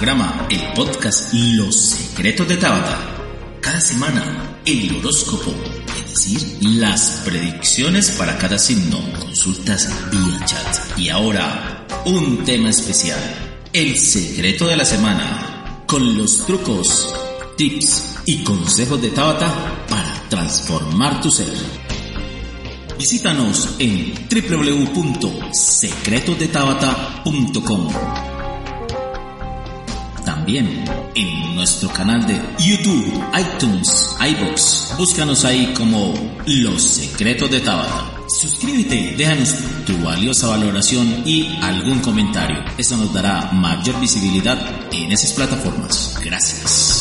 el podcast Los Secretos de Tabata. Cada semana, el horóscopo, es decir, las predicciones para cada signo, consultas vía chat. Y ahora, un tema especial, el secreto de la semana, con los trucos, tips y consejos de Tabata para transformar tu ser. Visítanos en www.secretosdetabata.com. En nuestro canal de YouTube, iTunes, iBooks. Búscanos ahí como Los Secretos de Tabata. Suscríbete, déjanos tu valiosa valoración y algún comentario. Eso nos dará mayor visibilidad en esas plataformas. Gracias.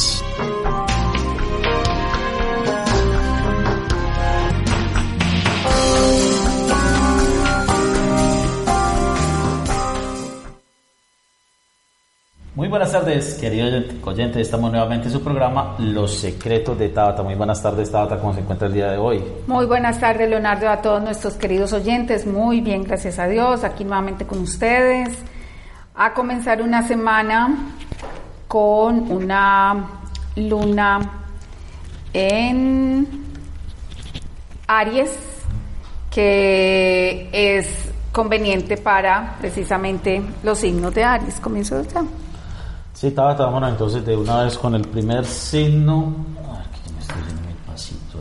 Muy buenas tardes, querido oyente. Estamos nuevamente en su programa Los Secretos de Tabata. Muy buenas tardes, Tabata. ¿Cómo se encuentra el día de hoy? Muy buenas tardes, Leonardo, a todos nuestros queridos oyentes. Muy bien, gracias a Dios. Aquí nuevamente con ustedes. A comenzar una semana con una luna en Aries que es conveniente para precisamente los signos de Aries. Comienzo ya. Sí, estaba, vámonos entonces de una vez con el primer signo. A ver, que me estoy yendo muy pasito.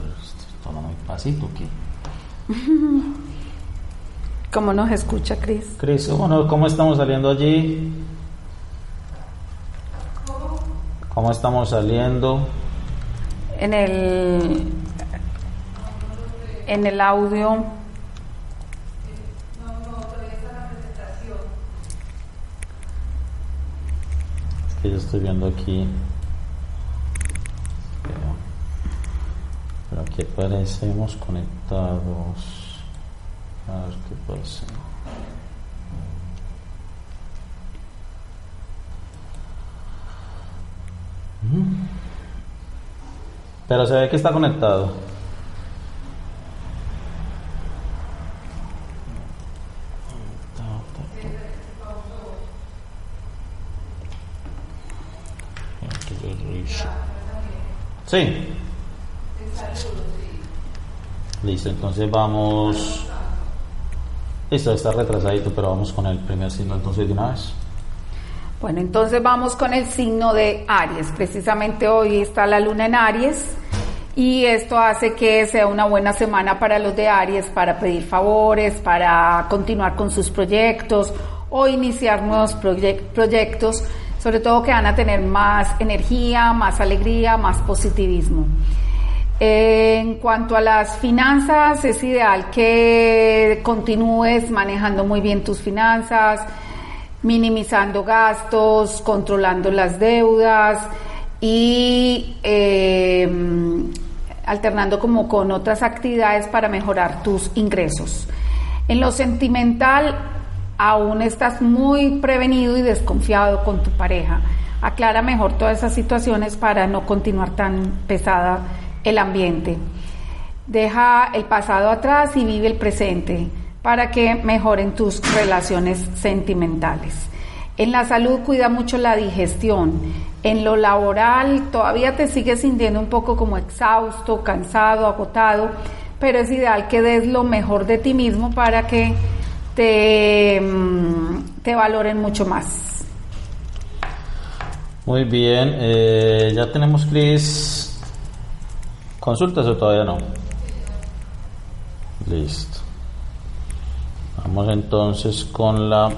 Estoy muy pasito, ¿qué? ¿Cómo nos escucha, Cris? Cris, bueno, ¿cómo estamos saliendo allí? ¿Cómo estamos saliendo? En el en el audio yo estoy viendo aquí. Pero aquí aparecemos conectados. A ver qué pasa. Pero se ve que está conectado. Sí. Listo, entonces vamos. Listo, está retrasadito, pero vamos con el primer signo entonces de una vez. Bueno, entonces vamos con el signo de Aries. Precisamente hoy está la luna en Aries y esto hace que sea una buena semana para los de Aries para pedir favores, para continuar con sus proyectos o iniciar nuevos proyectos sobre todo que van a tener más energía, más alegría, más positivismo. En cuanto a las finanzas, es ideal que continúes manejando muy bien tus finanzas, minimizando gastos, controlando las deudas y eh, alternando como con otras actividades para mejorar tus ingresos. En lo sentimental, aún estás muy prevenido y desconfiado con tu pareja. Aclara mejor todas esas situaciones para no continuar tan pesada el ambiente. Deja el pasado atrás y vive el presente para que mejoren tus relaciones sentimentales. En la salud cuida mucho la digestión. En lo laboral todavía te sigues sintiendo un poco como exhausto, cansado, agotado, pero es ideal que des lo mejor de ti mismo para que te, mm, te valoren mucho más. Muy bien, eh, ya tenemos, Cris, consultas o todavía no. Listo. Vamos entonces con la...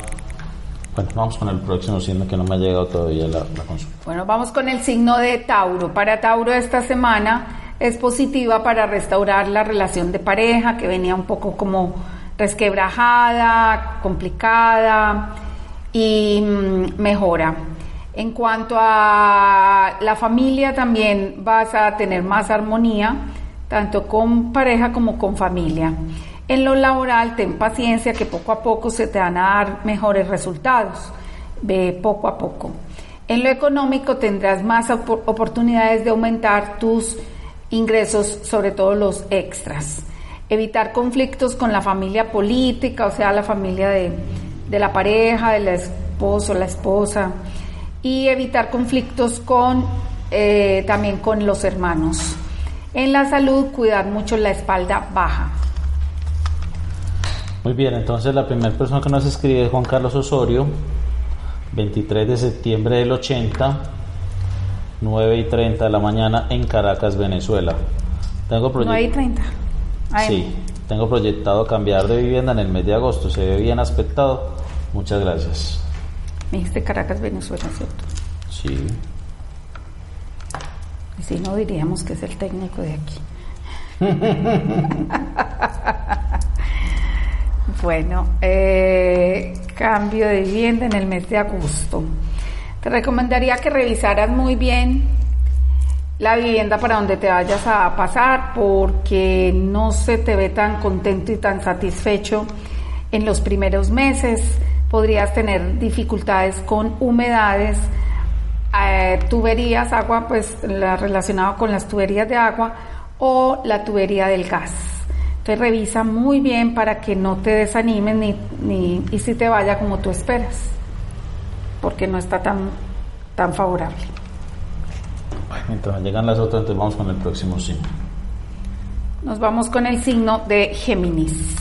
Bueno, vamos con el próximo signo que no me ha llegado todavía la, la consulta. Bueno, vamos con el signo de Tauro. Para Tauro esta semana es positiva para restaurar la relación de pareja que venía un poco como resquebrajada, complicada y mm, mejora. En cuanto a la familia, también vas a tener más armonía, tanto con pareja como con familia. En lo laboral, ten paciencia que poco a poco se te van a dar mejores resultados. Ve poco a poco. En lo económico tendrás más oportunidades de aumentar tus ingresos, sobre todo los extras evitar conflictos con la familia política, o sea, la familia de, la pareja, del esposo, la esposa. y evitar conflictos con eh, también con los hermanos. En la salud, cuidar mucho la espalda baja. Muy bien, entonces la primera persona que nos escribe es Juan Carlos Osorio, 23 de septiembre del 80, 9 y 30 de la mañana en Caracas, Venezuela. Tengo 9 y 30. Sí, tengo proyectado cambiar de vivienda en el mes de agosto. Se ve bien aspectado. Muchas gracias. Me dijiste Caracas, Venezuela, ¿cierto? Sí. Y si no diríamos que es el técnico de aquí. bueno, eh, cambio de vivienda en el mes de agosto. Te recomendaría que revisaras muy bien la vivienda para donde te vayas a pasar porque no se te ve tan contento y tan satisfecho en los primeros meses podrías tener dificultades con humedades, eh, tuberías, agua, pues la, relacionado con las tuberías de agua o la tubería del gas. Entonces revisa muy bien para que no te desanimes ni, ni, y si te vaya como tú esperas, porque no está tan, tan favorable. Mientras llegan las otras, entonces vamos con el próximo signo. Nos vamos con el signo de Géminis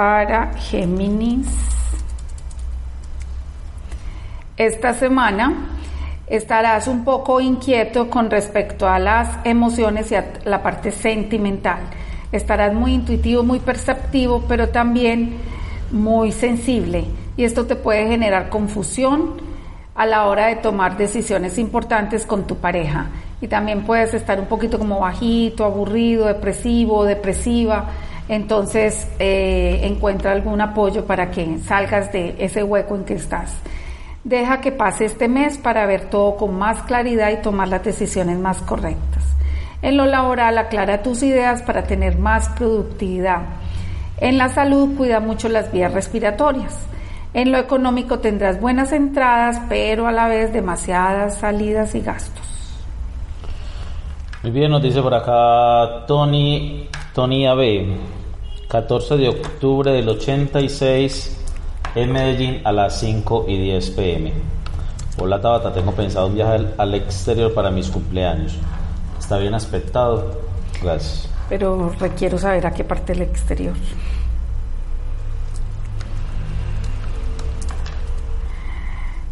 para Géminis. Esta semana estarás un poco inquieto con respecto a las emociones y a la parte sentimental. Estarás muy intuitivo, muy perceptivo, pero también muy sensible. Y esto te puede generar confusión a la hora de tomar decisiones importantes con tu pareja. Y también puedes estar un poquito como bajito, aburrido, depresivo, depresiva entonces eh, encuentra algún apoyo para que salgas de ese hueco en que estás. Deja que pase este mes para ver todo con más claridad y tomar las decisiones más correctas. En lo laboral, aclara tus ideas para tener más productividad. En la salud, cuida mucho las vías respiratorias. En lo económico tendrás buenas entradas, pero a la vez demasiadas salidas y gastos. Muy bien, nos dice por acá Tony, Tony AB. 14 de octubre del 86 en Medellín a las 5 y 10 pm. Hola Tabata, tengo pensado un viaje al, exterior para mis cumpleaños. ¿Está bien aspectado? Gracias. Pero requiero saber a qué parte del exterior.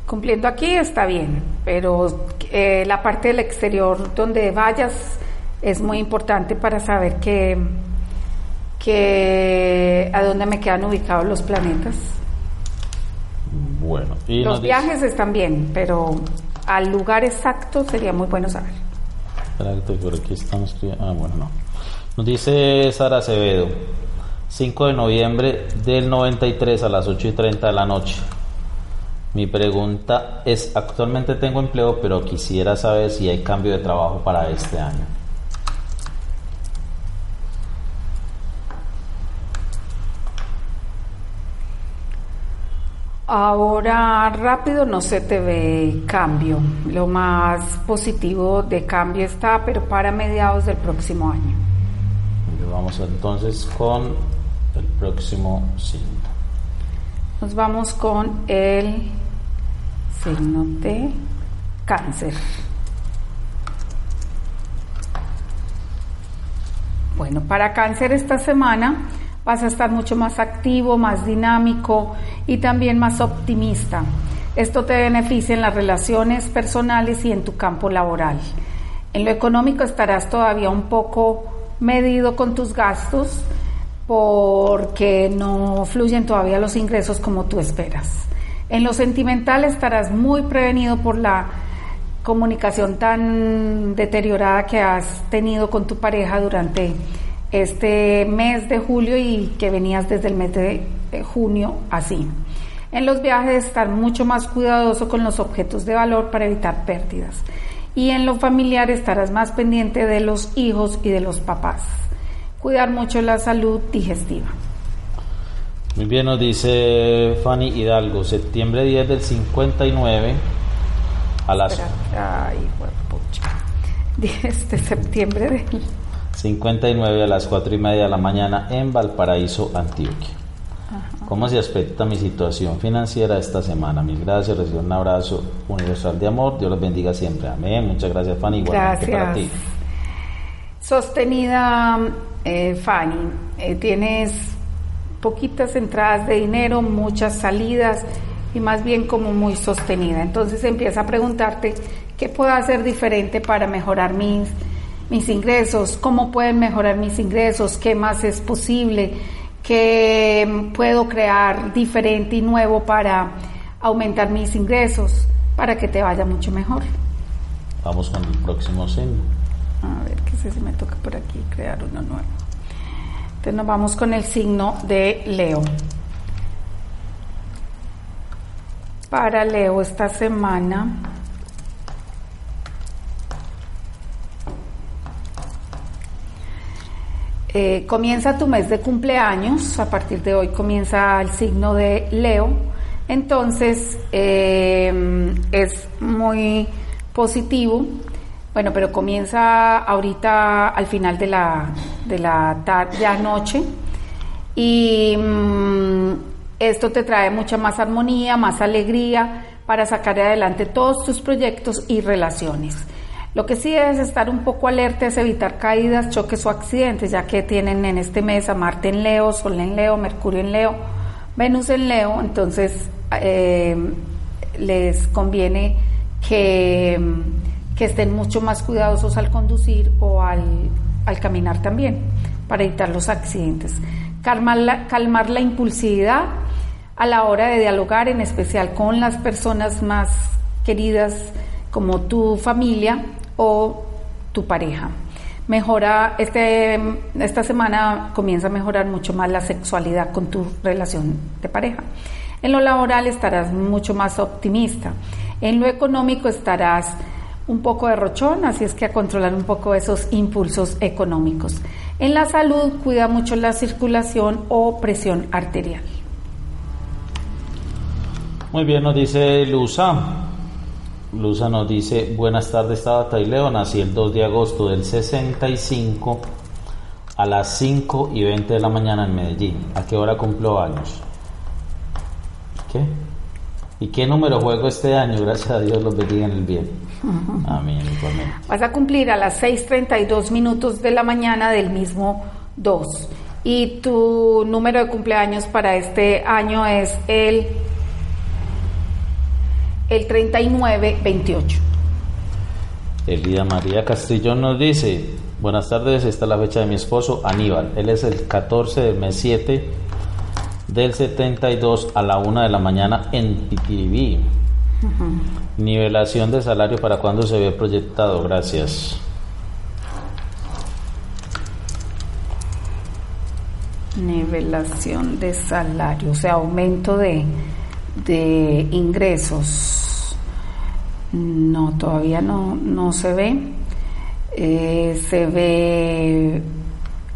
Cumpliendo aquí está bien, pero eh, la parte del exterior donde vayas es muy importante para saber que que a dónde me quedan ubicados los planetas. Bueno, y los viajes están bien, pero al lugar exacto sería muy bueno saber. por aquí estamos. Ah, bueno, no. Nos dice Sara Acevedo, 5 de noviembre del 93 a las 8 y 30 de la noche. Mi pregunta es, actualmente tengo empleo, pero quisiera saber si hay cambio de trabajo para este año. Ahora rápido no se te ve cambio. Lo más positivo de cambio está, pero para mediados del próximo año. Vamos entonces con el próximo signo. Nos vamos con el signo de cáncer. Bueno, para cáncer esta semana vas a estar mucho más activo, más dinámico y también más optimista. Esto te beneficia en las relaciones personales y en tu campo laboral. En lo económico estarás todavía un poco medido con tus gastos porque no fluyen todavía los ingresos como tú esperas. En lo sentimental estarás muy prevenido por la comunicación tan deteriorada que has tenido con tu pareja durante este mes de julio y que venías desde el mes de junio así. En los viajes estar mucho más cuidadoso con los objetos de valor para evitar pérdidas. Y en lo familiar estarás más pendiente de los hijos y de los papás. Cuidar mucho la salud digestiva. Muy bien, nos dice Fanny Hidalgo, septiembre 10 del 59 a las... ay, 10 de septiembre del 59 a las 4 y media de la mañana en Valparaíso, Antioquia. ¿Cómo se aspecta mi situación financiera esta semana? Mil gracias, recibo un abrazo universal de amor. Dios los bendiga siempre. Amén. Muchas gracias, Fanny. Igualmente Gracias. para ti. Sostenida, eh, Fanny, eh, tienes poquitas entradas de dinero, muchas salidas y más bien como muy sostenida. Entonces empieza a preguntarte qué puedo hacer diferente para mejorar mis, mis ingresos, cómo pueden mejorar mis ingresos, qué más es posible, qué puedo crear diferente y nuevo para aumentar mis ingresos, para que te vaya mucho mejor. Vamos con el próximo signo. A ver, qué sé si me toca por aquí crear uno nuevo. Entonces nos vamos con el signo de Leo. Para Leo esta semana. eh, comienza tu mes de cumpleaños, a partir de hoy comienza el signo de Leo, entonces eh, es muy positivo bueno, pero comienza ahorita al final de la, de la tarde, ya noche, y mm, esto te trae mucha más armonía, más alegría para sacar adelante todos tus proyectos y relaciones. Lo que sí es estar un poco alerta es evitar caídas, choques o accidentes, ya que tienen en este mes a Marte en Leo, Sol en Leo, Mercurio en Leo, Venus en Leo, entonces eh, les conviene que que estén mucho más cuidadosos al conducir o al, al caminar también, para evitar los accidentes. Calmar la, calmar la impulsividad a la hora de dialogar, en especial con las personas más queridas como tu familia o tu pareja. Mejora, este, esta semana comienza a mejorar mucho más la sexualidad con tu relación de pareja. En lo laboral estarás mucho más optimista. En lo económico estarás un poco de rochón, así es que a controlar un poco esos impulsos económicos. En la salud cuida mucho la circulación o presión arterial. Muy bien, nos dice Luza. Luza nos dice, buenas tardes Tabata y Leo, nací el 2 de agosto del 65 a las 5 y 20 de la mañana en Medellín. ¿A qué hora cumplo años? ¿Qué? ¿Y qué número juego este año? Gracias a Dios los bendiga en el bien. Amén. Vas a cumplir a las 6.32 minutos de la mañana del mismo 2. Y tu número de cumpleaños para este año es el, el 3928. Elida María Castrillón nos dice, buenas tardes, esta es la fecha de mi esposo Aníbal. Él es el 14 del mes 7 del 72 a la 1 de la mañana en Piquibí. Nivelación de salario para cuando se ve proyectado, gracias. Nivelación de salario, o sea, aumento de, de ingresos. No, todavía no, no se ve. Eh, se ve,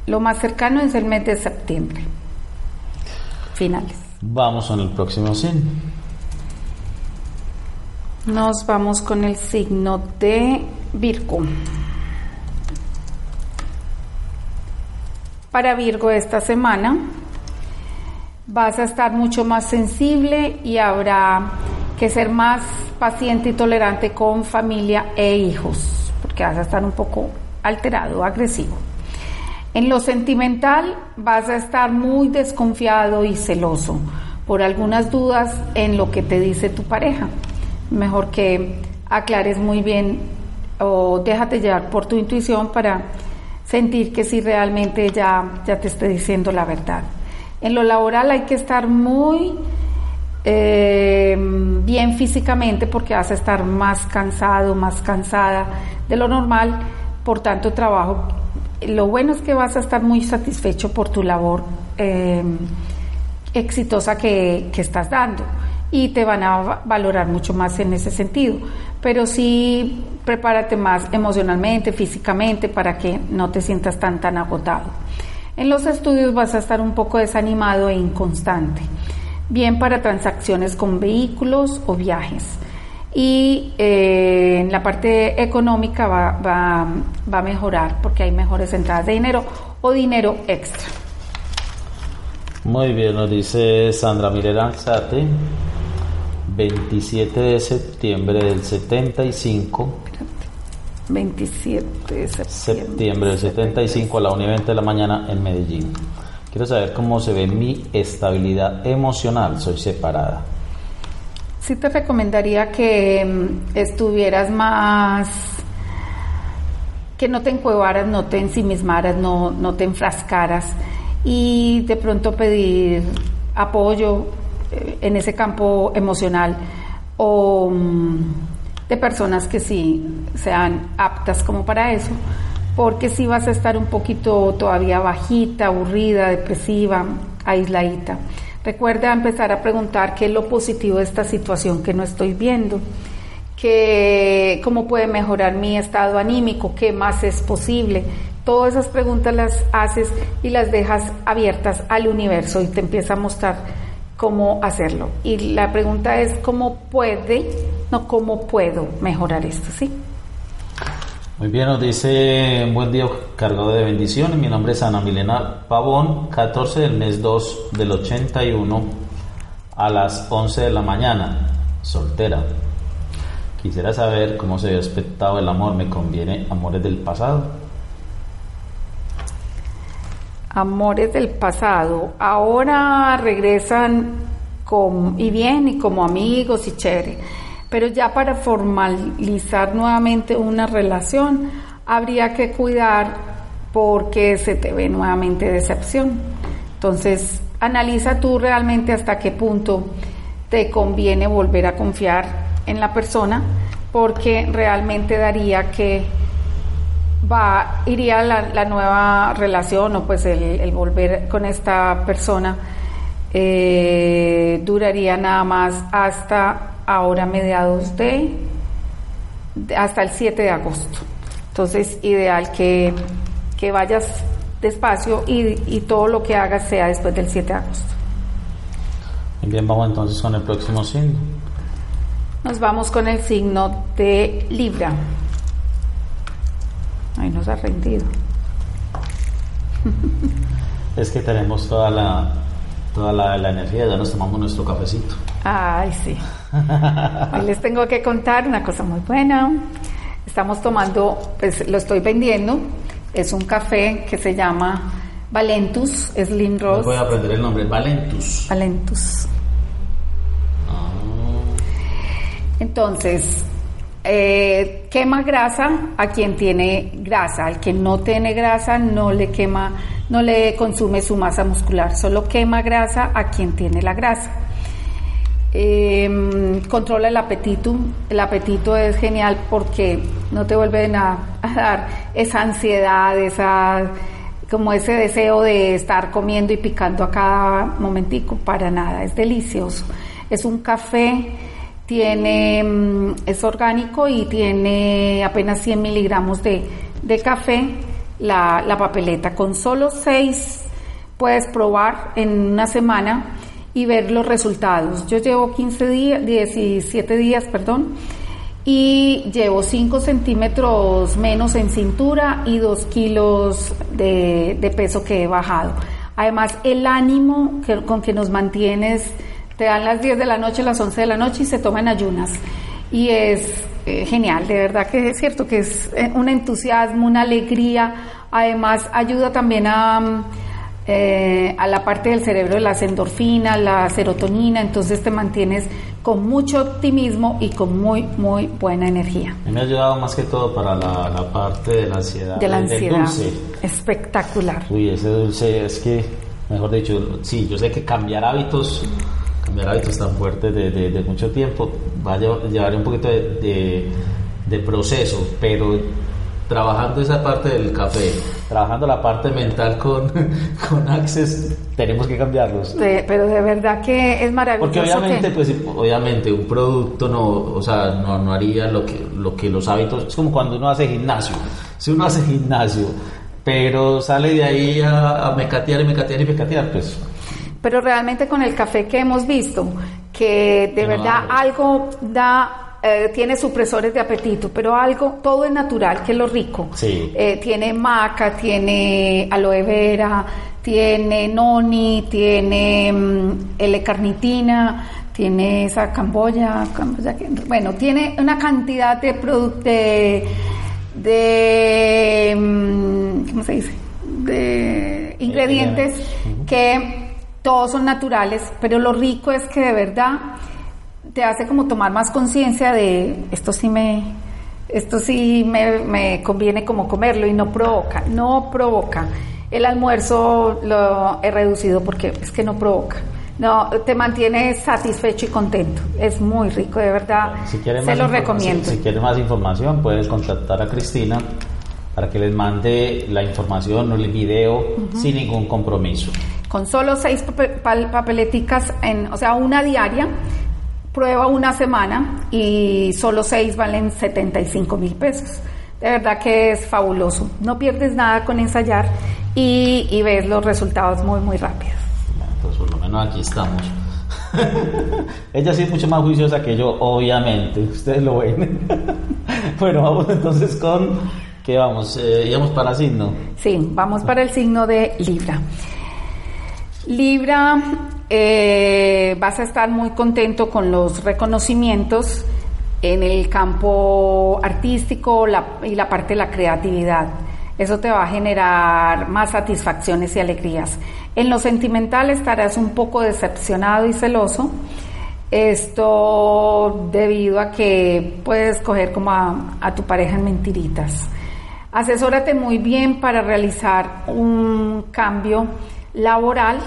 lo más cercano es el mes de septiembre, finales. Vamos con el próximo signo. Nos vamos con el signo de Virgo. Para Virgo esta semana vas a estar mucho más sensible y habrá que ser más paciente y tolerante con familia e hijos, porque vas a estar un poco alterado, agresivo. En lo sentimental vas a estar muy desconfiado y celoso por algunas dudas en lo que te dice tu pareja. Mejor que aclares muy bien o déjate llevar por tu intuición para sentir que si realmente ya, ya te esté diciendo la verdad. En lo laboral hay que estar muy eh, bien físicamente porque vas a estar más cansado, más cansada de lo normal, por tanto trabajo. Lo bueno es que vas a estar muy satisfecho por tu labor eh, exitosa que, que estás dando y te van a valorar mucho más en ese sentido. Pero sí prepárate más emocionalmente, físicamente, para que no te sientas tan tan agotado. En los estudios vas a estar un poco desanimado e inconstante, bien para transacciones con vehículos o viajes. Y eh, en la parte económica va, va, va a mejorar porque hay mejores entradas de dinero o dinero extra. Muy bien, nos dice Sandra Miller Alzate, 27 de septiembre del 75. 27 de septiembre. Septiembre del 75 a la 1 y 20 de la mañana en Medellín. Quiero saber cómo se ve mi estabilidad emocional. Soy separada. Sí te recomendaría que mm, estuvieras más, que no te encuevaras, no te ensimismaras, no, no te enfrascaras y de pronto pedir apoyo eh, en ese campo emocional o mm, de personas que sí sean aptas como para eso, porque si vas a estar un poquito todavía bajita, aburrida, depresiva, aisladita. Recuerda empezar a preguntar qué es lo positivo de esta situación que no estoy viendo, que, cómo puede mejorar mi estado anímico, qué más es posible. Todas esas preguntas las haces y las dejas abiertas al universo y te empieza a mostrar cómo hacerlo. Y la pregunta es cómo puede, no cómo puedo mejorar esto, ¿sí? Muy bien, nos dice buen día cargado de bendiciones. Mi nombre es Ana Milena Pavón, 14 del mes 2 del 81 a las 11 de la mañana, soltera. Quisiera saber cómo se ha respetado el amor. ¿Me conviene amores del pasado? Amores del pasado. Ahora regresan con, y bien y como amigos y chévere pero ya para formalizar nuevamente una relación habría que cuidar porque se te ve nuevamente decepción. Entonces, analiza tú realmente hasta qué punto te conviene volver a confiar en la persona porque realmente daría que va iría la, nueva relación o pues el, volver con esta persona eh, duraría nada más hasta ahora mediados de, hasta el 7 de agosto. Entonces, ideal que, vayas despacio y, todo lo que hagas sea después del 7 de agosto. Bien, vamos entonces con el próximo signo. Nos vamos con el signo de Libra. Ahí nos ha rendido. Es que tenemos toda la, toda la, la energía, ya nos tomamos nuestro cafecito. Ay, sí. Hoy les tengo que contar una cosa muy buena. Estamos tomando, pues lo estoy vendiendo. Es un café que se llama Valentus Slim Rose. voy a aprender el nombre, Valentus. Valentus. Ah. Entonces, eh, quema grasa a quien tiene grasa. Al que no tiene grasa no le quema, no le consume su masa muscular. Solo quema grasa a quien tiene la grasa. Eh, controla el apetito. El apetito es genial porque no te vuelve a, a dar esa ansiedad, esa como ese deseo de estar comiendo y picando a cada momentico, para nada, es delicioso. Es un café, tiene, mm, es orgánico y tiene apenas 100 miligramos de, de café, la, la papeleta. Con solo 6 puedes probar en una semana y ver los resultados. Yo llevo 15 días, 17 días, perdón, y llevo 5 centímetros menos en cintura y 2 kilos de, peso que he bajado. Además, el ánimo con que nos mantienes, te dan las 10 de la noche, las 11 de la noche y se toman ayunas. Y es eh, genial, de verdad que es cierto que es eh, un entusiasmo, una alegría. Además, ayuda también a eh, a la parte del cerebro de las endorfinas, la serotonina, entonces te mantienes con mucho optimismo y con muy, muy buena energía. me ha ayudado más que todo para la, parte de la ansiedad. De la ansiedad. Dulce. Espectacular. Uy, ese dulce es que, mejor dicho, sí, yo sé que cambiar hábitos, cambiar hábitos tan fuertes de, de, mucho tiempo va a llevar un poquito de, de proceso, pero trabajando esa parte del café, trabajando la parte mental con, con Access, tenemos que cambiarlos. pero de verdad que es maravilloso. Porque obviamente, pues obviamente un producto no, o sea, no, no haría lo que, lo que los hábitos, es como cuando uno hace gimnasio. Si uno hace gimnasio, pero sale de ahí a, a mecatear y mecatear y mecatear, pues pero realmente con el café que hemos visto, que de verdad algo da eh, tiene supresores de apetito, pero algo, todo es natural, que es lo rico. Sí. Eh, tiene maca, tiene aloe vera, tiene noni, tiene mm, L-carnitina, tiene esa camboya, camboya bueno, tiene una cantidad de productos de, mm, ¿cómo se dice? De ingredientes que todos son naturales, pero lo rico es que de verdad te hace como tomar más conciencia de esto sí me esto sí me, me, conviene como comerlo y no provoca, no provoca. El almuerzo lo he reducido porque es que no provoca. No, te mantiene satisfecho y contento. Es muy rico, de verdad. Si se lo recomiendo. Si, quieres más información, puedes contactar a Cristina para que les mande la información o el video sin ningún compromiso. Con solo seis papeleticas, en, o sea, una diaria, prueba una semana y solo seis valen 75 mil pesos. De verdad que es fabuloso. No pierdes nada con ensayar y, ves los resultados muy, muy rápidos. Entonces, por lo menos aquí estamos. Ella sí es mucho más juiciosa que yo, obviamente. Ustedes lo ven. bueno, vamos entonces con. ¿Qué vamos? Eh, ¿Íbamos para signo? Sí, vamos para el signo de Libra. Libra, eh, vas a estar muy contento con los reconocimientos en el campo artístico y la parte de la creatividad. Eso te va a generar más satisfacciones y alegrías. En lo sentimental estarás un poco decepcionado y celoso. Esto debido a que puedes coger como a, tu pareja en mentiritas. Asesórate muy bien para realizar un cambio laboral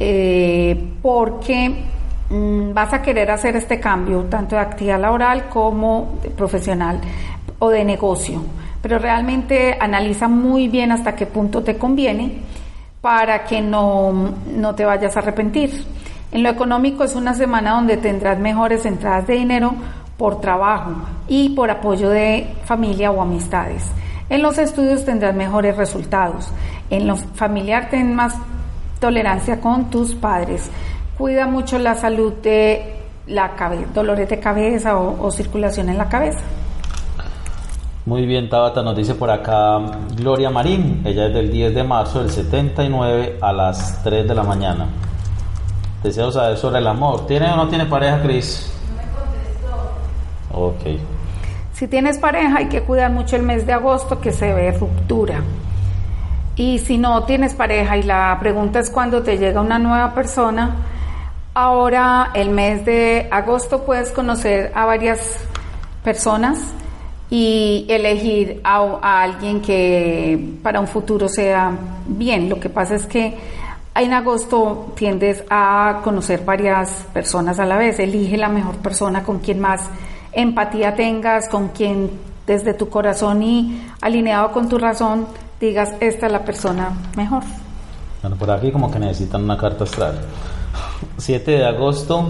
eh, porque mm, vas a querer hacer este cambio tanto de actividad laboral como profesional o de negocio pero realmente analiza muy bien hasta qué punto te conviene para que no, no te vayas a arrepentir. En lo económico es una semana donde tendrás mejores entradas de dinero por trabajo y por apoyo de familia o amistades. En los estudios tendrás mejores resultados. En lo familiar ten más tolerancia con tus padres. Cuida mucho la salud de la cabeza, dolores de cabeza o circulación en la cabeza. Muy bien, Tabata nos dice por acá Gloria Marín, ella es del 10 de marzo del 79 a las 3 de la mañana. Deseo saber sobre el amor. ¿Tiene o no tiene pareja, Cris? No me contestó. Ok. Si tienes pareja hay que cuidar mucho el mes de agosto que se ve ruptura. Y si no tienes pareja y la pregunta es cuándo te llega una nueva persona, ahora el mes de agosto puedes conocer a varias personas y elegir a, alguien que para un futuro sea bien. Lo que pasa es que en agosto tiendes a conocer varias personas a la vez. Elige la mejor persona con quien más empatía tengas, con quien desde tu corazón y alineado con tu razón digas, esta es la persona mejor. Bueno, por aquí como que necesitan una carta astral. 7 de agosto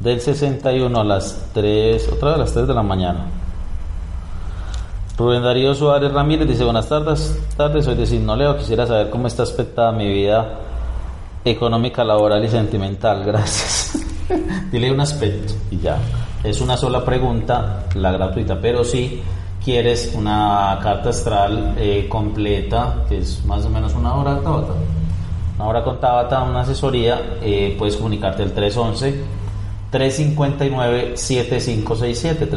del 61 a las 3, otra vez a las 3 de la mañana. Rubén Darío Suárez Ramírez dice buenas tardes, tardes soy de Signo Leo, quisiera saber cómo está aspectada mi vida económica, laboral y sentimental, gracias. Dile un aspecto y ya. Es una sola pregunta, la gratuita, pero si quieres una carta astral eh, completa, que es más o menos una hora, Tabata. Una hora con Tabata, una asesoría, eh, puedes comunicarte el 311 359-7567,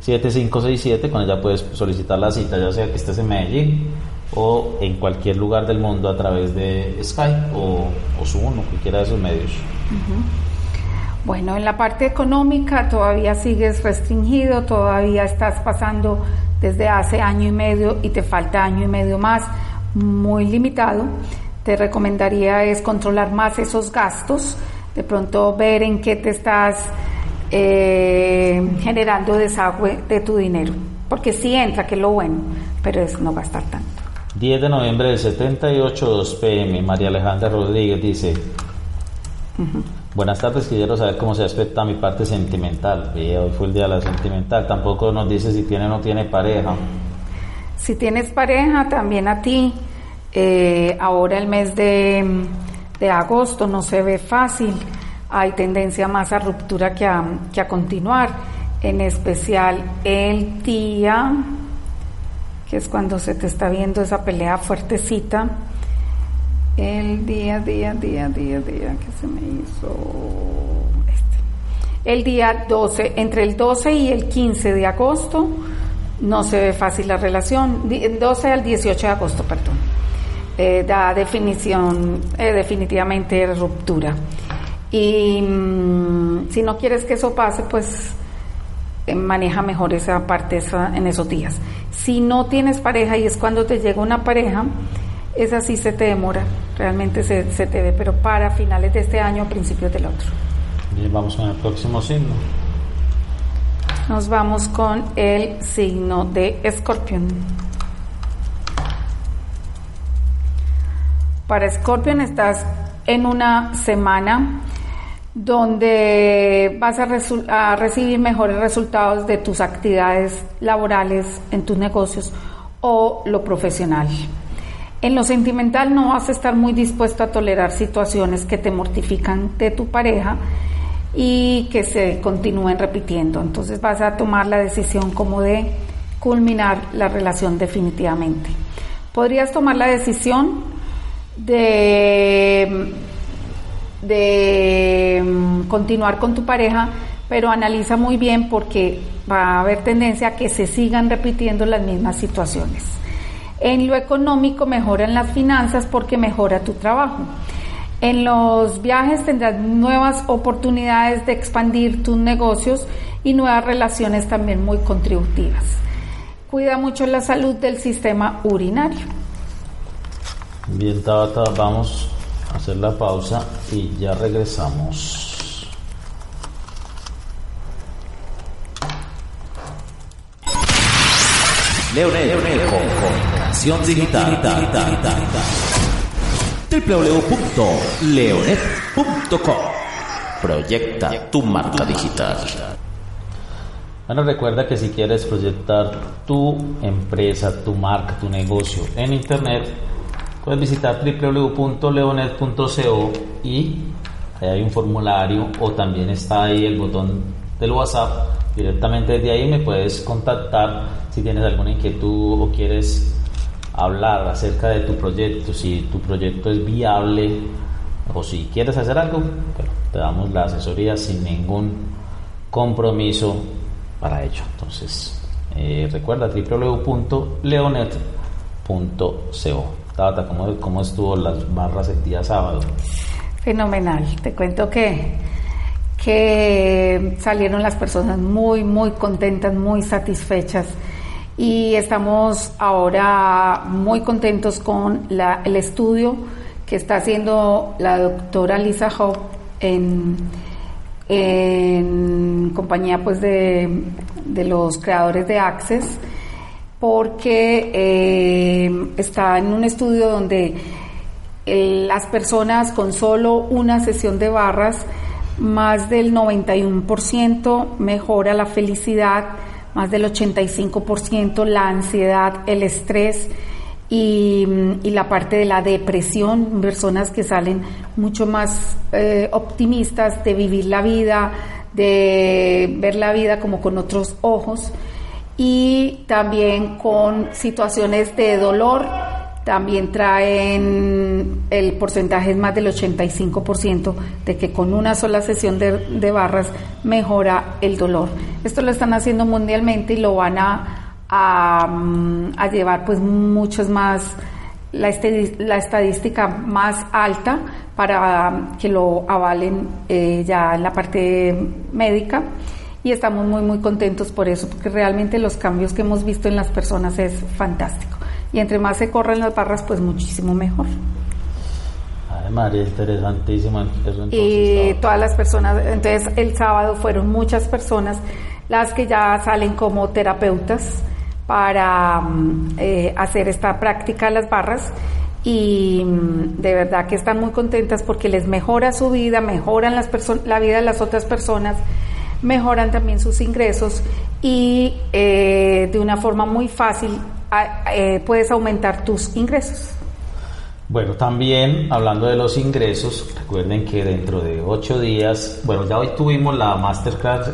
311-359-7567, con ella puedes solicitar la cita, ya sea que estés en Medellín o en cualquier lugar del mundo a través de Skype o, o Zoom o cualquiera de esos medios. Bueno, en la parte económica todavía sigues restringido, todavía estás pasando desde hace año y medio y te falta año y medio más, muy limitado. Te recomendaría es controlar más esos gastos de pronto ver en qué te estás eh, generando desagüe de tu dinero, porque sí entra, que es lo bueno, pero es no gastar tanto. 10 de noviembre del 78, 2 pm, María Alejandra Rodríguez dice, buenas tardes, quiero saber cómo se aspecta mi parte sentimental. hoy fue el día de la sentimental, tampoco nos dice si tiene o no tiene pareja. Si tienes pareja, también a ti, eh, ahora el mes de de agosto no se ve fácil, hay tendencia más a ruptura que a, que a continuar, en especial el día que es cuando se te está viendo esa pelea fuertecita. El día, día, día, día, día que se me hizo este. El día 12, entre el 12 y el 15 de agosto, no se ve fácil la relación. 12 al 18 de agosto, perdón. Eh, da definición, eh, definitivamente ruptura. Y mm, si no quieres que eso pase, pues eh, maneja mejor esa parte esa, en esos días. Si no tienes pareja y es cuando te llega una pareja, esa sí se te demora, realmente se, se te ve, pero para finales de este año, principios del otro. Bien, vamos con el próximo signo. Nos vamos con el signo de Escorpión. Para Escorpión estás en una semana donde vas a, recibir mejores resultados de tus actividades laborales en tus negocios o lo profesional. En lo sentimental no vas a estar muy dispuesto a tolerar situaciones que te mortifican de tu pareja y que se continúen repitiendo. Entonces vas a tomar la decisión como de culminar la relación definitivamente. Podrías tomar la decisión de de mm, continuar con tu pareja, pero analiza muy bien porque va a haber tendencia a que se sigan repitiendo las mismas situaciones. En lo económico mejoran las finanzas porque mejora tu trabajo. En los viajes tendrás nuevas oportunidades de expandir tus negocios y nuevas relaciones también muy contributivas. Cuida mucho la salud del sistema urinario. Bien, Tabata, vamos hacer la pausa y ya regresamos. Leonel, Leonel con comunicación digital. www.leonet.com Proyecta tu marca digital. Bueno, recuerda que si quieres proyectar tu empresa, tu marca, tu negocio en Internet, puedes visitar www.leonet.co y ahí hay un formulario o también está ahí el botón del WhatsApp. Directamente desde ahí me puedes contactar si tienes alguna inquietud o quieres hablar acerca de tu proyecto, si tu proyecto es viable o si quieres hacer algo, te damos la asesoría sin ningún compromiso para ello. Entonces, eh, recuerda www.leonet.co. Tata, ¿cómo, ¿cómo estuvo las barras el día sábado? Fenomenal. Te cuento que, que salieron las personas muy, muy contentas, muy satisfechas y estamos ahora muy contentos con el estudio que está haciendo la doctora Lisa Hope en, en compañía pues de, de los creadores de Access porque eh, está en un estudio donde eh, las personas con solo una sesión de barras, más del 91% mejora la felicidad, más del 85% la ansiedad, el estrés y, la parte de la depresión, personas que salen mucho más eh, optimistas de vivir la vida, de ver la vida como con otros ojos y también con situaciones de dolor. También traen el porcentaje es más del 85% de que con una sola sesión de, barras mejora el dolor. Esto lo están haciendo mundialmente y lo van a, a, llevar pues muchos más, la, la, estadística más alta para que lo avalen eh, ya en la parte médica y estamos muy muy contentos por eso, porque realmente los cambios que hemos visto en las personas es fantástico. Y entre más se corren las barras, pues muchísimo mejor. María, interesantísimo. y todas las personas, entonces el sábado fueron muchas personas las que ya salen como terapeutas para mm, eh, hacer esta práctica de las barras y mm, de verdad que están muy contentas porque les mejora su vida, mejoran las la vida de las otras personas mejoran también sus ingresos y eh, de una forma muy fácil eh, puedes aumentar tus ingresos. Bueno, también hablando de los ingresos, recuerden que dentro de ocho días, bueno, ya hoy tuvimos la masterclass,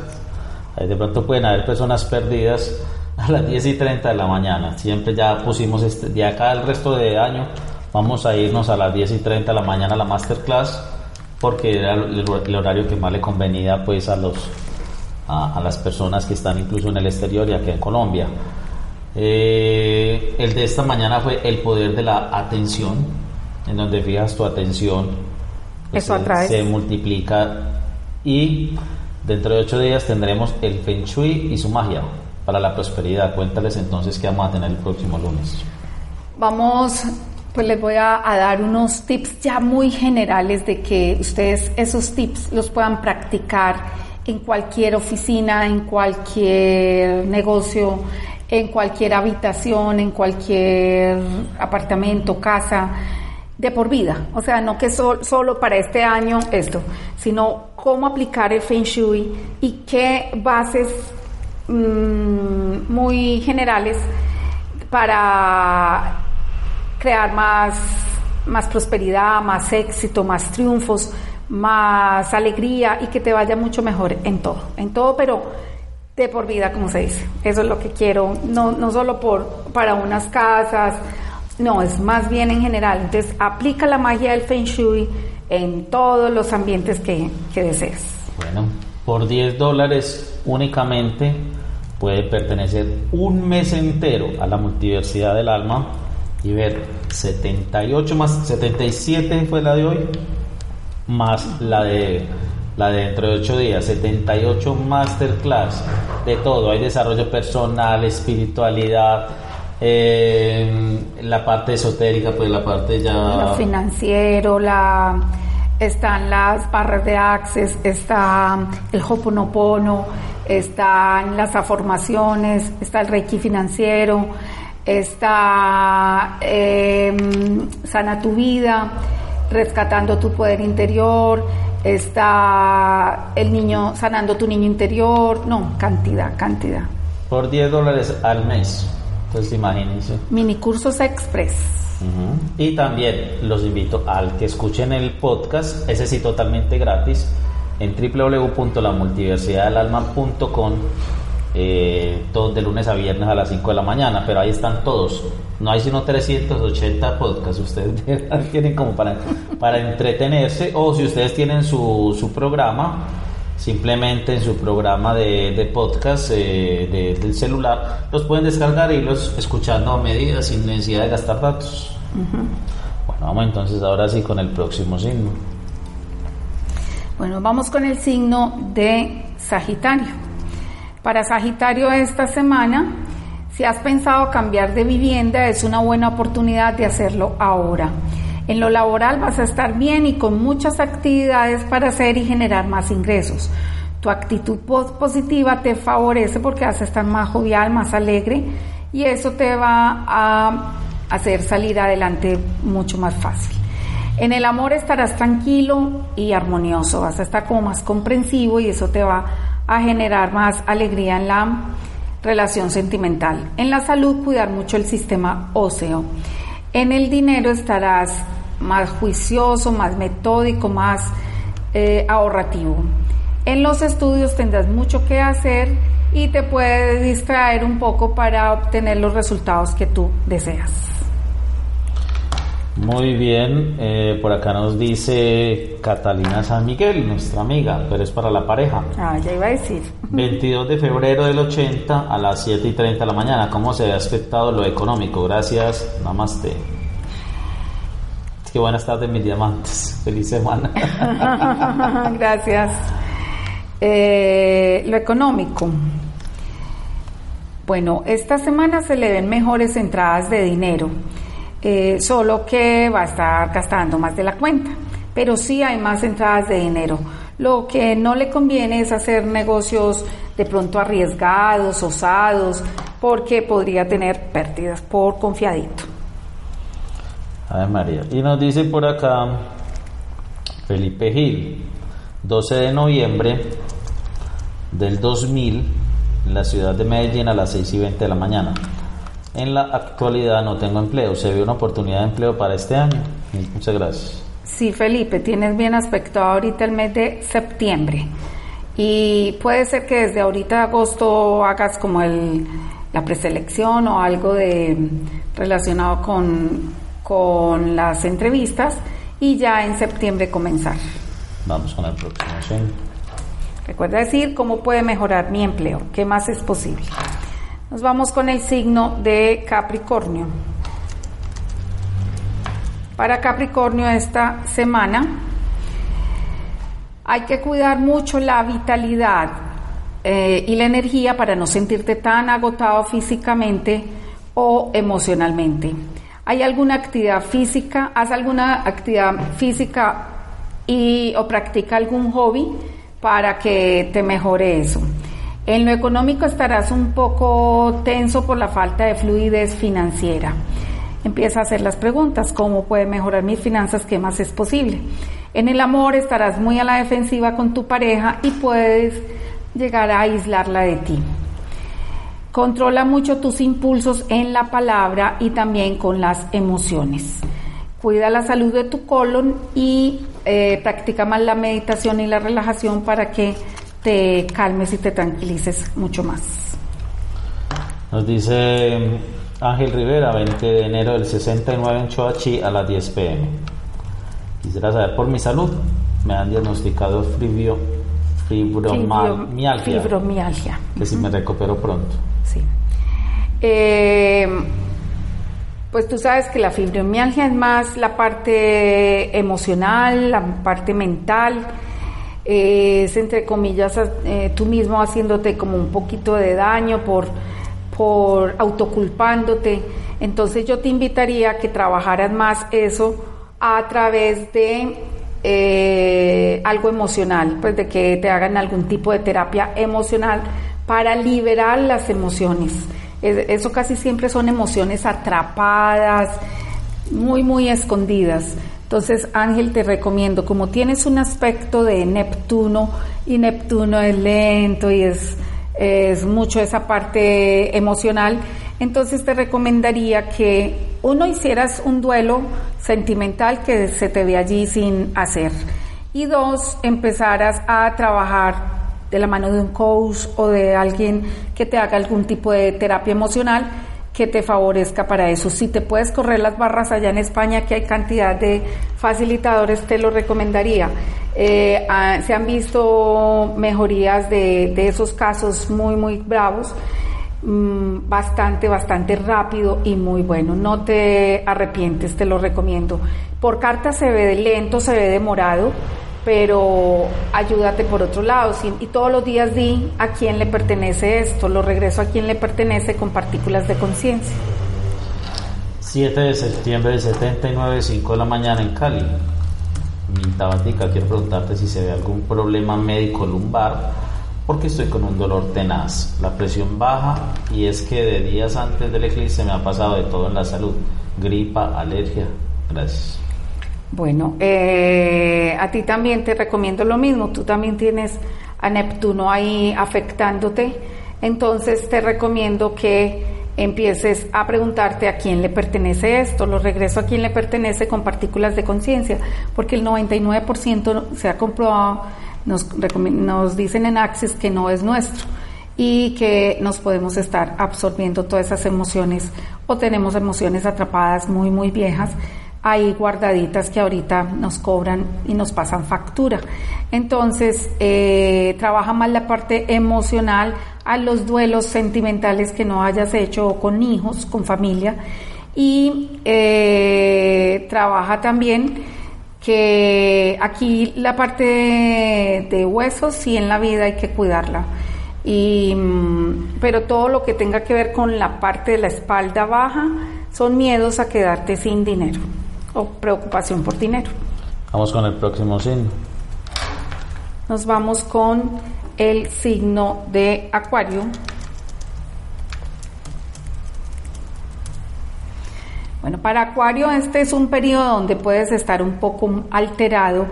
ahí de pronto pueden haber personas perdidas, a las 10 y 30 de la mañana. Siempre ya pusimos, este, de acá el resto de año, vamos a irnos a las 10 y 30 de la mañana a la masterclass, porque era el, horario que más le convenía pues a, los, a, las personas que están incluso en el exterior y aquí en Colombia. Eh, el de esta mañana fue el poder de la atención, en donde fijas tu atención, pues, Eso se, se multiplica y dentro de ocho días tendremos el Feng Shui y su magia para la prosperidad. Cuéntales entonces qué vamos a tener el próximo lunes. Vamos, pues les voy a, dar unos tips ya muy generales de que ustedes esos tips los puedan practicar en cualquier oficina, en cualquier negocio, en cualquier habitación, en cualquier apartamento, casa, de por vida. O sea, no que solo para este año esto, sino cómo aplicar el Feng Shui y qué bases Mm, muy generales para crear más, más prosperidad, más éxito, más triunfos, más alegría y que te vaya mucho mejor en todo, en todo, pero de por vida, como se dice. Eso es lo que quiero, no, no solo por, para unas casas, no, es más bien en general. Entonces, aplica la magia del Feng Shui en todos los ambientes que, que desees. Bueno, por 10 dólares únicamente puede pertenecer un mes entero a la multiversidad del alma y ver 78 más 77 fue la de hoy más la de la de dentro de 8 días 78 masterclass de todo. Hay desarrollo personal espiritualidad eh, la parte esotérica pues la parte ya lo financiero la están las barras de access está el hoponopono están las afirmaciones, está el Reiki financiero, está em, Sana tu vida, rescatando tu poder interior, está el niño, sanando tu niño interior, no, cantidad, cantidad. Por 10 dólares al mes, entonces imagínense. Mini cursos express. Y también los invito al que escuchen el podcast, ese sí totalmente gratis en www.lamultiversidaddelalma.com eh, todos de lunes a viernes a las 5 de la mañana, pero ahí están todos. No hay sino 380 podcasts, ustedes tienen como para, para entretenerse o si ustedes tienen su, su programa, simplemente en su programa de, de podcast eh, del celular, los pueden descargar y los escuchando a medida sin necesidad de gastar datos. Bueno, vamos entonces ahora sí con el próximo signo. Bueno, vamos con el signo de Sagitario. Para Sagitario esta semana, si has pensado cambiar de vivienda, es una buena oportunidad de hacerlo ahora. En lo laboral vas a estar bien y con muchas actividades para hacer y generar más ingresos. Tu actitud positiva te favorece porque vas a estar más jovial, más alegre y eso te va a hacer salir adelante mucho más fácil. En el amor estarás tranquilo y armonioso, vas a estar como más comprensivo y eso te va a generar más alegría en la relación sentimental. En la salud, cuidar mucho el sistema óseo. En el dinero estarás más juicioso, más metódico, más eh, ahorrativo. En los estudios tendrás mucho que hacer y te puedes distraer un poco para obtener los resultados que tú deseas. Muy bien, eh, por acá nos dice Catalina San Miguel, nuestra amiga, pero es para la pareja. Ah, ya iba a decir. 22 de febrero del 80 a las 7 y 30 de la mañana. ¿Cómo se ha aspectado lo económico? Gracias, namaste. Qué buenas tardes, mis diamantes. Feliz semana. Gracias. Eh, lo económico. Bueno, esta semana se le ven mejores entradas de dinero eh, solo que va a estar gastando más de la cuenta, pero sí hay más entradas de dinero. Lo que no le conviene es hacer negocios de pronto arriesgados, osados, porque podría tener pérdidas por confiadito. Ay María. Y nos dice por acá Felipe Gil, 12 de noviembre del 2000, en la ciudad de Medellín a las 6 y 20 de la mañana. En la actualidad no tengo empleo. ¿Se ve una oportunidad de empleo para este año? Muchas gracias. Sí, Felipe, tienes bien aspecto ahorita el mes de septiembre. Y puede ser que desde ahorita agosto hagas como el, la preselección o algo de relacionado con, con las entrevistas y ya en septiembre comenzar. Vamos con el próximo Recuerda decir cómo puede mejorar mi empleo, qué más es posible. Nos vamos con el signo de Capricornio. Para Capricornio esta semana hay que cuidar mucho la vitalidad eh, y la energía para no sentirte tan agotado físicamente o emocionalmente. ¿Hay alguna actividad física? ¿Haz alguna actividad física y, o practica algún hobby para que te mejore eso? En lo económico estarás un poco tenso por la falta de fluidez financiera. Empieza a hacer las preguntas, ¿cómo puede mejorar mis finanzas? ¿Qué más es posible? En el amor estarás muy a la defensiva con tu pareja y puedes llegar a aislarla de ti. Controla mucho tus impulsos en la palabra y también con las emociones. Cuida la salud de tu colon y eh, practica más la meditación y la relajación para que te calmes y te tranquilices mucho más. Nos dice mm, Ángel Rivera, 20 de enero del 69 en Choachi a las 10 pm. Quisiera saber por mi salud. Me han diagnosticado fibrio, fibromialgia. Fibromialgia. Que si me recupero pronto. Sí. Eh, pues tú sabes que la fibromialgia es más la parte emocional, la parte mental. Es entre comillas eh, tú mismo haciéndote como un poquito de daño por, por autoculpándote. Entonces yo te invitaría a que trabajaras más eso a través de eh, algo emocional, pues de que te hagan algún tipo de terapia emocional para liberar las emociones. Eso casi siempre son emociones atrapadas, muy, muy escondidas. Entonces, Ángel, te recomiendo, como tienes un aspecto de Neptuno, y Neptuno es lento y es, es mucho esa parte emocional, entonces te recomendaría que uno hicieras un duelo sentimental que se te ve allí sin hacer. Y dos, empezaras a trabajar de la mano de un coach o de alguien que te haga algún tipo de terapia emocional que te favorezca para eso. Si te puedes correr las barras allá en España, que hay cantidad de facilitadores, te lo recomendaría. Eh, ah, se han visto mejorías de, de, esos casos muy, muy bravos, mmm, bastante, bastante rápido y muy bueno. No te arrepientes, te lo recomiendo. Por carta se ve lento, se ve demorado pero ayúdate por otro lado. Y todos los días di a quién le pertenece esto, lo regreso a quién le pertenece con partículas de conciencia. 7 de septiembre del 79, 5 de la mañana en Cali. Mi tabatica, quiero preguntarte si se ve algún problema médico lumbar, porque estoy con un dolor tenaz, la presión baja y es que de días antes del eclipse me ha pasado de todo en la salud, gripa, alergia. Gracias. Bueno, eh, a ti también te recomiendo lo mismo, tú también tienes a Neptuno ahí afectándote, entonces te recomiendo que empieces a preguntarte a quién le pertenece esto, lo regreso a quién le pertenece con partículas de conciencia, porque el 99% se ha comprobado, nos, nos dicen en Access que no es nuestro y que nos podemos estar absorbiendo todas esas emociones o tenemos emociones atrapadas muy, muy viejas hay guardaditas que ahorita nos cobran y nos pasan factura. Entonces, eh, trabaja más la parte emocional a los duelos sentimentales que no hayas hecho con hijos, con familia. Y eh, trabaja también que aquí la parte de, huesos sí en la vida hay que cuidarla. Y, mm, pero todo lo que tenga que ver con la parte de la espalda baja son miedos a quedarte sin dinero o preocupación por dinero. Vamos con el próximo signo. Nos vamos con el signo de Acuario. Bueno, para Acuario este es un periodo donde puedes estar un poco alterado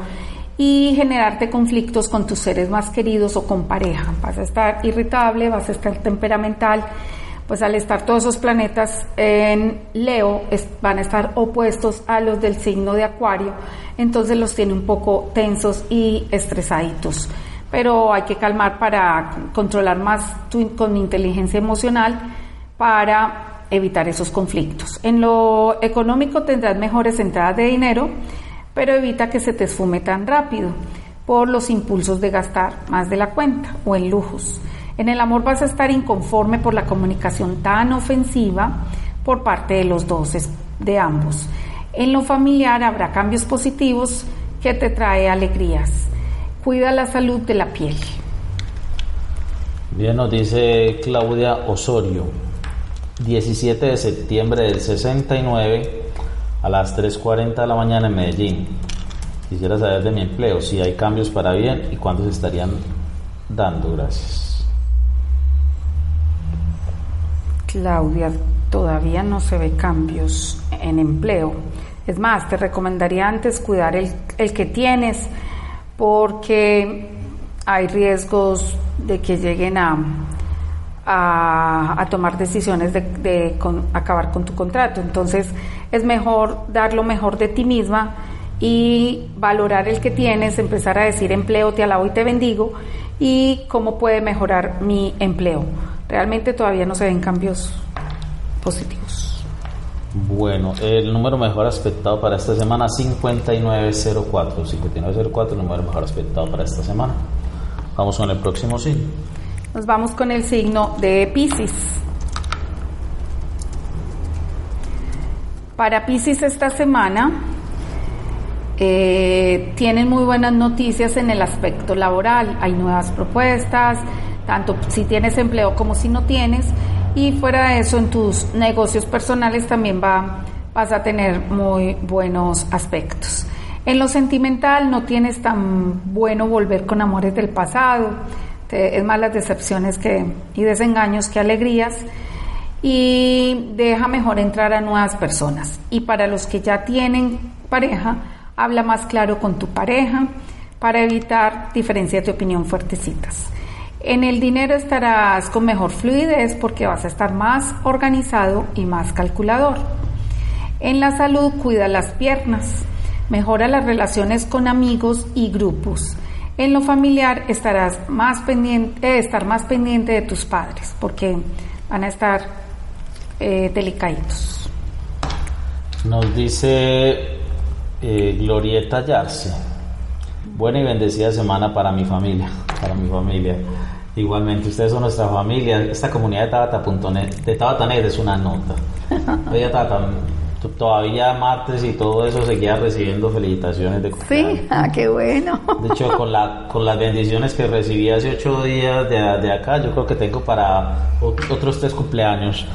y generarte conflictos con tus seres más queridos o con pareja. Vas a estar irritable, vas a estar temperamental pues al estar todos esos planetas en Leo van a estar opuestos a los del signo de Acuario, entonces los tiene un poco tensos y estresaditos. Pero hay que calmar para controlar más tu, con inteligencia emocional para evitar esos conflictos. En lo económico tendrás mejores entradas de dinero, pero evita que se te esfume tan rápido por los impulsos de gastar más de la cuenta o en lujos. En el amor vas a estar inconforme por la comunicación tan ofensiva por parte de los dos, de ambos. En lo familiar habrá cambios positivos que te trae alegrías. Cuida la salud de la piel. Bien, nos dice Claudia Osorio, 17 de septiembre del 69 a las 3.40 de la mañana en Medellín. Quisiera saber de mi empleo, si hay cambios para bien y cuándo se estarían dando. Gracias. Claudia, todavía no se ve cambios en empleo. Es más, te recomendaría antes cuidar el, que tienes porque hay riesgos de que lleguen a, a, tomar decisiones de, acabar con tu contrato. Entonces es mejor dar lo mejor de ti misma y valorar el que tienes, empezar a decir empleo, te alabo y te bendigo y cómo puede mejorar mi empleo. Realmente todavía no se ven cambios positivos. Bueno, el número mejor aspectado para esta semana 5904. 5904, el número mejor aspectado para esta semana. Vamos con el próximo signo. Nos vamos con el signo de Pisces. Para Pisces esta semana eh, tienen muy buenas noticias en el aspecto laboral. Hay nuevas propuestas, tanto si tienes empleo como si no tienes. Y fuera de eso, en tus negocios personales también va, vas a tener muy buenos aspectos. En lo sentimental no tienes tan bueno volver con amores del pasado, es más las decepciones que, y desengaños que alegrías y deja mejor entrar a nuevas personas. Y para los que ya tienen pareja, habla más claro con tu pareja para evitar diferencias de opinión fuertecitas. En el dinero estarás con mejor fluidez porque vas a estar más organizado y más calculador. En la salud cuida las piernas, mejora las relaciones con amigos y grupos. En lo familiar estarás más pendiente, eh, estar más pendiente de tus padres porque van a estar eh, delicaditos. Nos dice eh, Glorieta Yarse. Buena y bendecida semana para mi familia, para mi familia. Igualmente, ustedes son nuestra familia. Esta comunidad de Tabata.net, de Tabatanet es una nota. Oye, Tata, todavía martes y todo eso seguía recibiendo felicitaciones de cumpleaños. Sí, ah, qué bueno. De hecho, con, la, con las bendiciones que recibí hace ocho días de, de acá, yo creo que tengo para otros tres cumpleaños.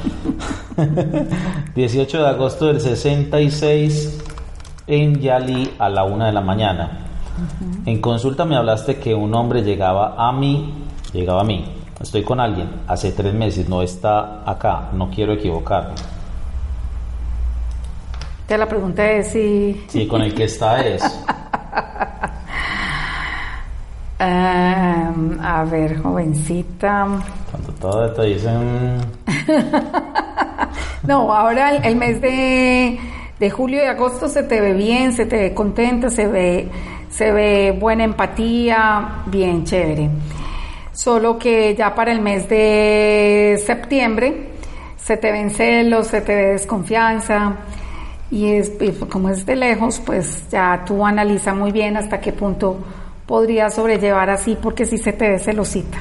18 de agosto del 66 en Yali a la una de la mañana. En consulta me hablaste que un hombre llegaba a mí, llegaba a mí. Estoy con alguien, hace tres meses, no está acá, no quiero equivocarme. Te la pregunté si... Sí, con el que está es. Em, a ver, jovencita. Cuando todo te dicen... no, ahora el mes de de julio y agosto se te ve bien, se te ve contenta, se ve, se ve buena empatía, bien chévere. Solo que ya para el mes de septiembre se te ven celos, se te ve desconfianza y, es, como es de lejos, pues ya tú analiza muy bien hasta qué punto podría sobrellevar así, porque si se te ve celosita.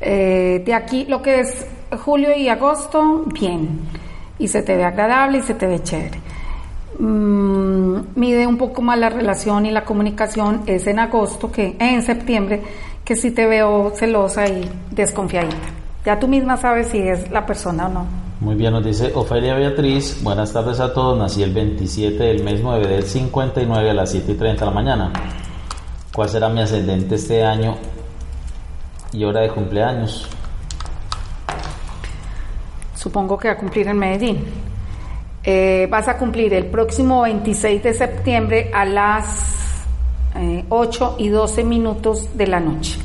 Eh, de aquí lo que es julio y agosto, bien, y se te ve agradable y se te ve chévere. Mm, mide un poco más la relación y la comunicación es en agosto que en septiembre que si te veo celosa y desconfiadita. Ya tú misma sabes si es la persona o no. Muy bien, nos dice Ofelia Beatriz, buenas tardes a todos, nací el 27 del mes 9 del 59 a las 7 y 30 de la mañana. ¿Cuál será mi ascendente este año y hora de cumpleaños? Supongo que va a cumplir en Medellín. Eh, vas a cumplir el próximo 26 de septiembre a las 8 eh, y 12 minutos de la noche.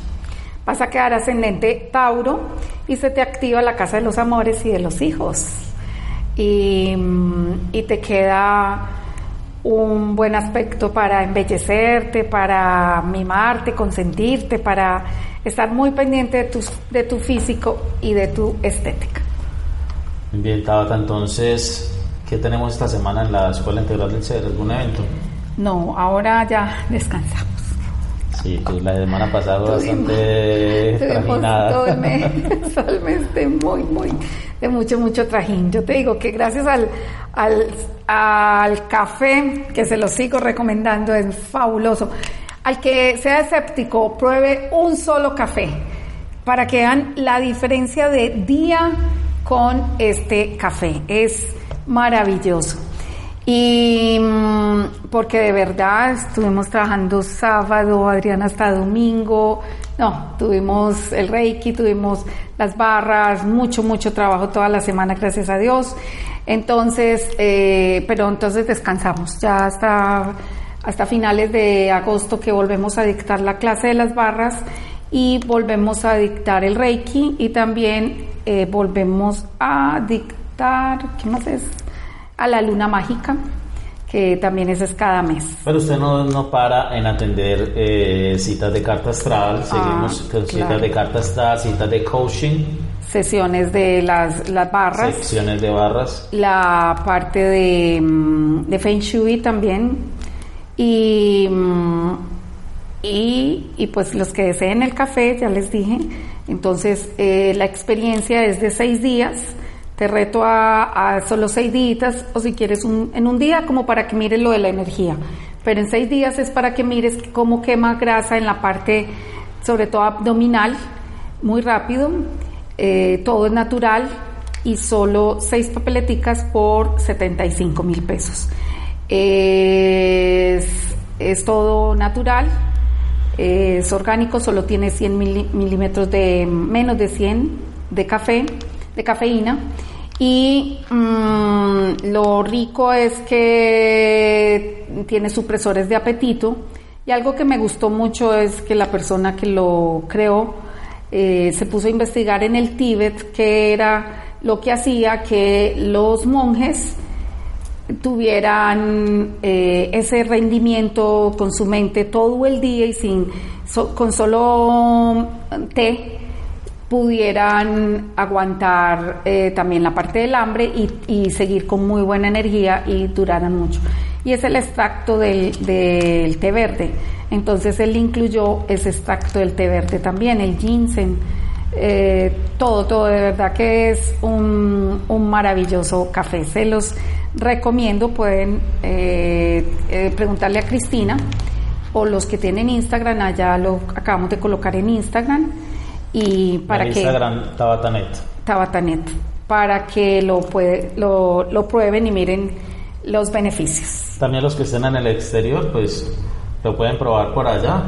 Vas a quedar ascendente Tauro y se te activa la casa de los amores y de los hijos. Y, mm, y te queda un buen aspecto para embellecerte, para mimarte, consentirte, para estar muy pendiente de tu, de tu físico y de tu estética. Bien, Tabata, entonces, ¿qué tenemos esta semana en la Escuela Integral del Ser? ¿Algún evento? No, ahora ya descansamos. Sí, pues la semana pasada bastante. Todo el mes, todo el mes de muy, muy, de mucho, mucho trajín. Yo te digo que gracias al, al, al café, que se lo sigo recomendando, es fabuloso. Al que sea escéptico, pruebe un solo café para que vean la diferencia de día con este café. Es maravilloso. Y mm, porque de verdad estuvimos trabajando sábado, Adriana hasta domingo, no, tuvimos el reiki, tuvimos las barras, mucho, mucho trabajo toda la semana, gracias a Dios. Entonces, eh, pero entonces descansamos, ya hasta, hasta finales de agosto que volvemos a dictar la clase de las barras y volvemos a dictar el reiki y también eh, volvemos a dictar, ¿qué más es? A la luna mágica, que también es, cada mes. Pero usted no, no para en atender eh, citas de carta astral, seguimos con citas claro. de carta astral, citas de coaching, Sesiones de las, las barras, secciones de barras. la parte de, mm, de Feng Shui también y, mm, y, y pues los que deseen el café, ya les dije, entonces eh, la experiencia es de seis días, te reto a, solo seis días o si quieres en un día como para que mires lo de la energía, pero en seis días es para que mires cómo quema grasa en la parte sobre todo abdominal, muy rápido, eh, todo es natural y solo seis papeleticas por 75 mil pesos. Es, es todo natural, es orgánico, solo tiene 100 mili- milímetros de menos de 100 de café, de cafeína. Y mm, lo rico es que tiene supresores de apetito. Y algo que me gustó mucho es que la persona que lo creó eh, se puso a investigar en el Tíbet qué era lo que hacía que los monjes tuvieran eh, ese rendimiento con su mente todo el día y sin con solo té pudieran aguantar eh, también la parte del hambre y, seguir con muy buena energía y duraran mucho. Y es el extracto del, del té verde. Entonces él incluyó ese extracto del té verde también, el ginseng, eh, todo, todo, de verdad que es un, un maravilloso café. Se los recomiendo, pueden eh, eh, preguntarle a Cristina o los que tienen Instagram, allá lo acabamos de colocar en Instagram y para que Instagram, Tabatanet. Tabatanet para que lo, puede, lo, lo prueben y miren los beneficios. También los que estén en el exterior, pues lo pueden probar por allá.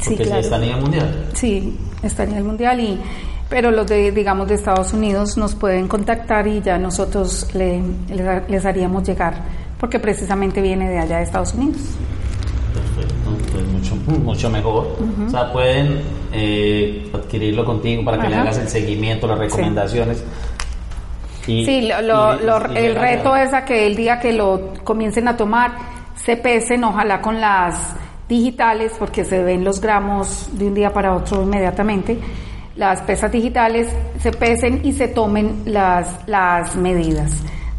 Sí, Porque si claro. está a nivel mundial. Sí, está a nivel mundial y pero los de digamos de Estados Unidos nos pueden contactar y ya nosotros le- les, les haríamos llegar porque precisamente viene de allá de Estados Unidos. Mucho, mejor. O sea, pueden eh, adquirirlo contigo para que le hagas el seguimiento, las recomendaciones. Y, Sí, lo- lo- y- lo- y el reto es a que el día que lo comiencen a tomar se pesen, ojalá con las digitales, porque se ven los gramos de un día para otro inmediatamente. Las pesas digitales se pesen y se tomen las, las medidas.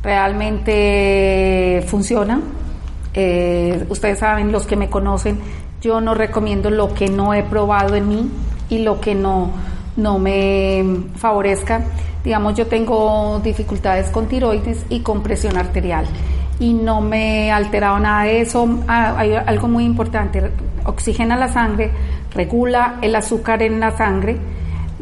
Realmente funciona. Eh, ustedes saben, los que me conocen, yo no recomiendo lo que no he probado en mí y lo que no, no me favorezca. Digamos, yo tengo dificultades con tiroides y con presión arterial y no me he alterado nada de eso. Ah, hay algo muy importante, oxigena la sangre, regula el azúcar en la sangre,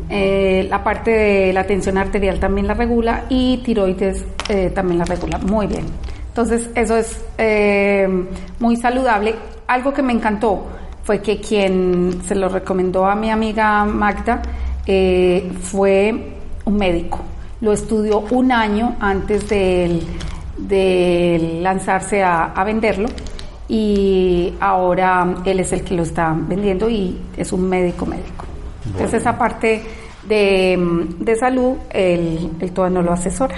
eh, la parte de la tensión arterial también la regula y tiroides eh, también la regula muy bien. Entonces, eso es eh, muy saludable. Algo que me encantó fue que quien se lo recomendó a mi amiga Magda eh, fue un médico. Lo estudió un año antes de lanzarse a, a venderlo y ahora él es el que lo está vendiendo y es un médico médico. Entonces esa parte de, de salud, él, él todavía no lo asesora.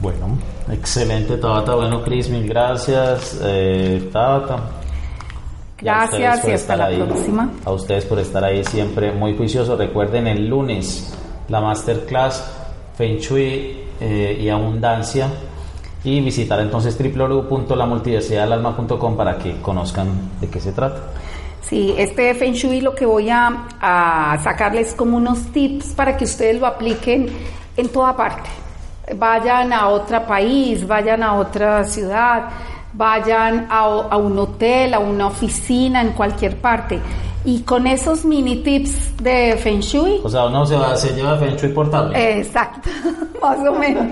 Bueno, excelente Tabata. Bueno, Cris, mil gracias. Eh, Tabata. Y a ustedes Gracias por y hasta la ahí. próxima. A ustedes por estar ahí siempre muy juiciosos. Recuerden el lunes la masterclass Feng Shui eh, y abundancia y visitar entonces www.lamultiversidadalalma.com para que conozcan de qué se trata. Sí, este Feng Shui lo que voy a, a sacarles como unos tips para que ustedes lo apliquen en toda parte. Vayan a otro país, vayan a otra ciudad, vayan a, a un hotel, a una oficina, en cualquier parte. Y con esos mini tips de Feng Shui. O sea, uno se, va, se lleva Feng Shui portable. Exacto, más o menos.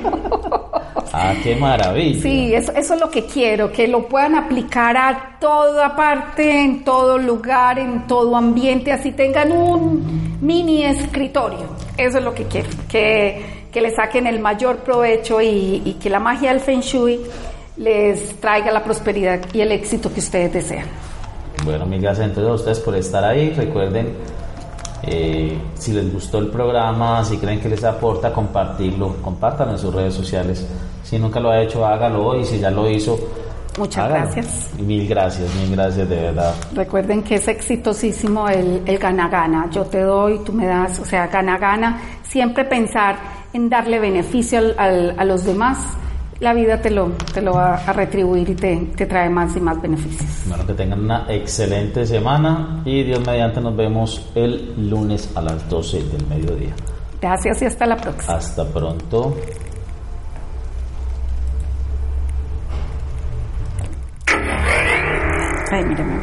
Ah, qué maravilla. Sí, eso, eso es lo que quiero, que lo puedan aplicar a toda parte, en todo lugar, en todo ambiente, así tengan un mini escritorio. Eso es lo que quiero, que, que le saquen el mayor provecho y, y que la magia del Feng Shui les traiga la prosperidad y el éxito que ustedes desean. Bueno, mil gracias entonces a ustedes por estar ahí. Recuerden, eh, si les gustó el programa, si creen que les aporta, compartirlo, compartan en sus redes sociales. Si nunca lo ha hecho, hágalo hoy. Si ya lo hizo, Muchas gracias. Mil gracias, mil gracias de verdad. Recuerden que es exitosísimo el, el gana-gana. Yo te doy, tú me das, o sea, gana-gana. Siempre pensar en darle beneficio al- al- a los demás. La vida te lo, te lo va a retribuir y te, te trae más y más beneficios. Bueno, que tengan una excelente semana y Dios mediante nos vemos el lunes a las 12 del mediodía. Gracias y hasta la próxima. Hasta pronto. Ay, mírame.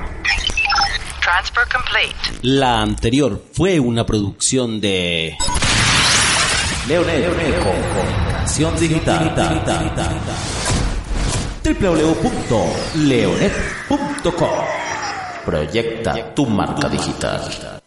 Transfer complete. La anterior fue una producción de Leonel Comunicación Digital. www.leonet.com Proyecta tu marca digital.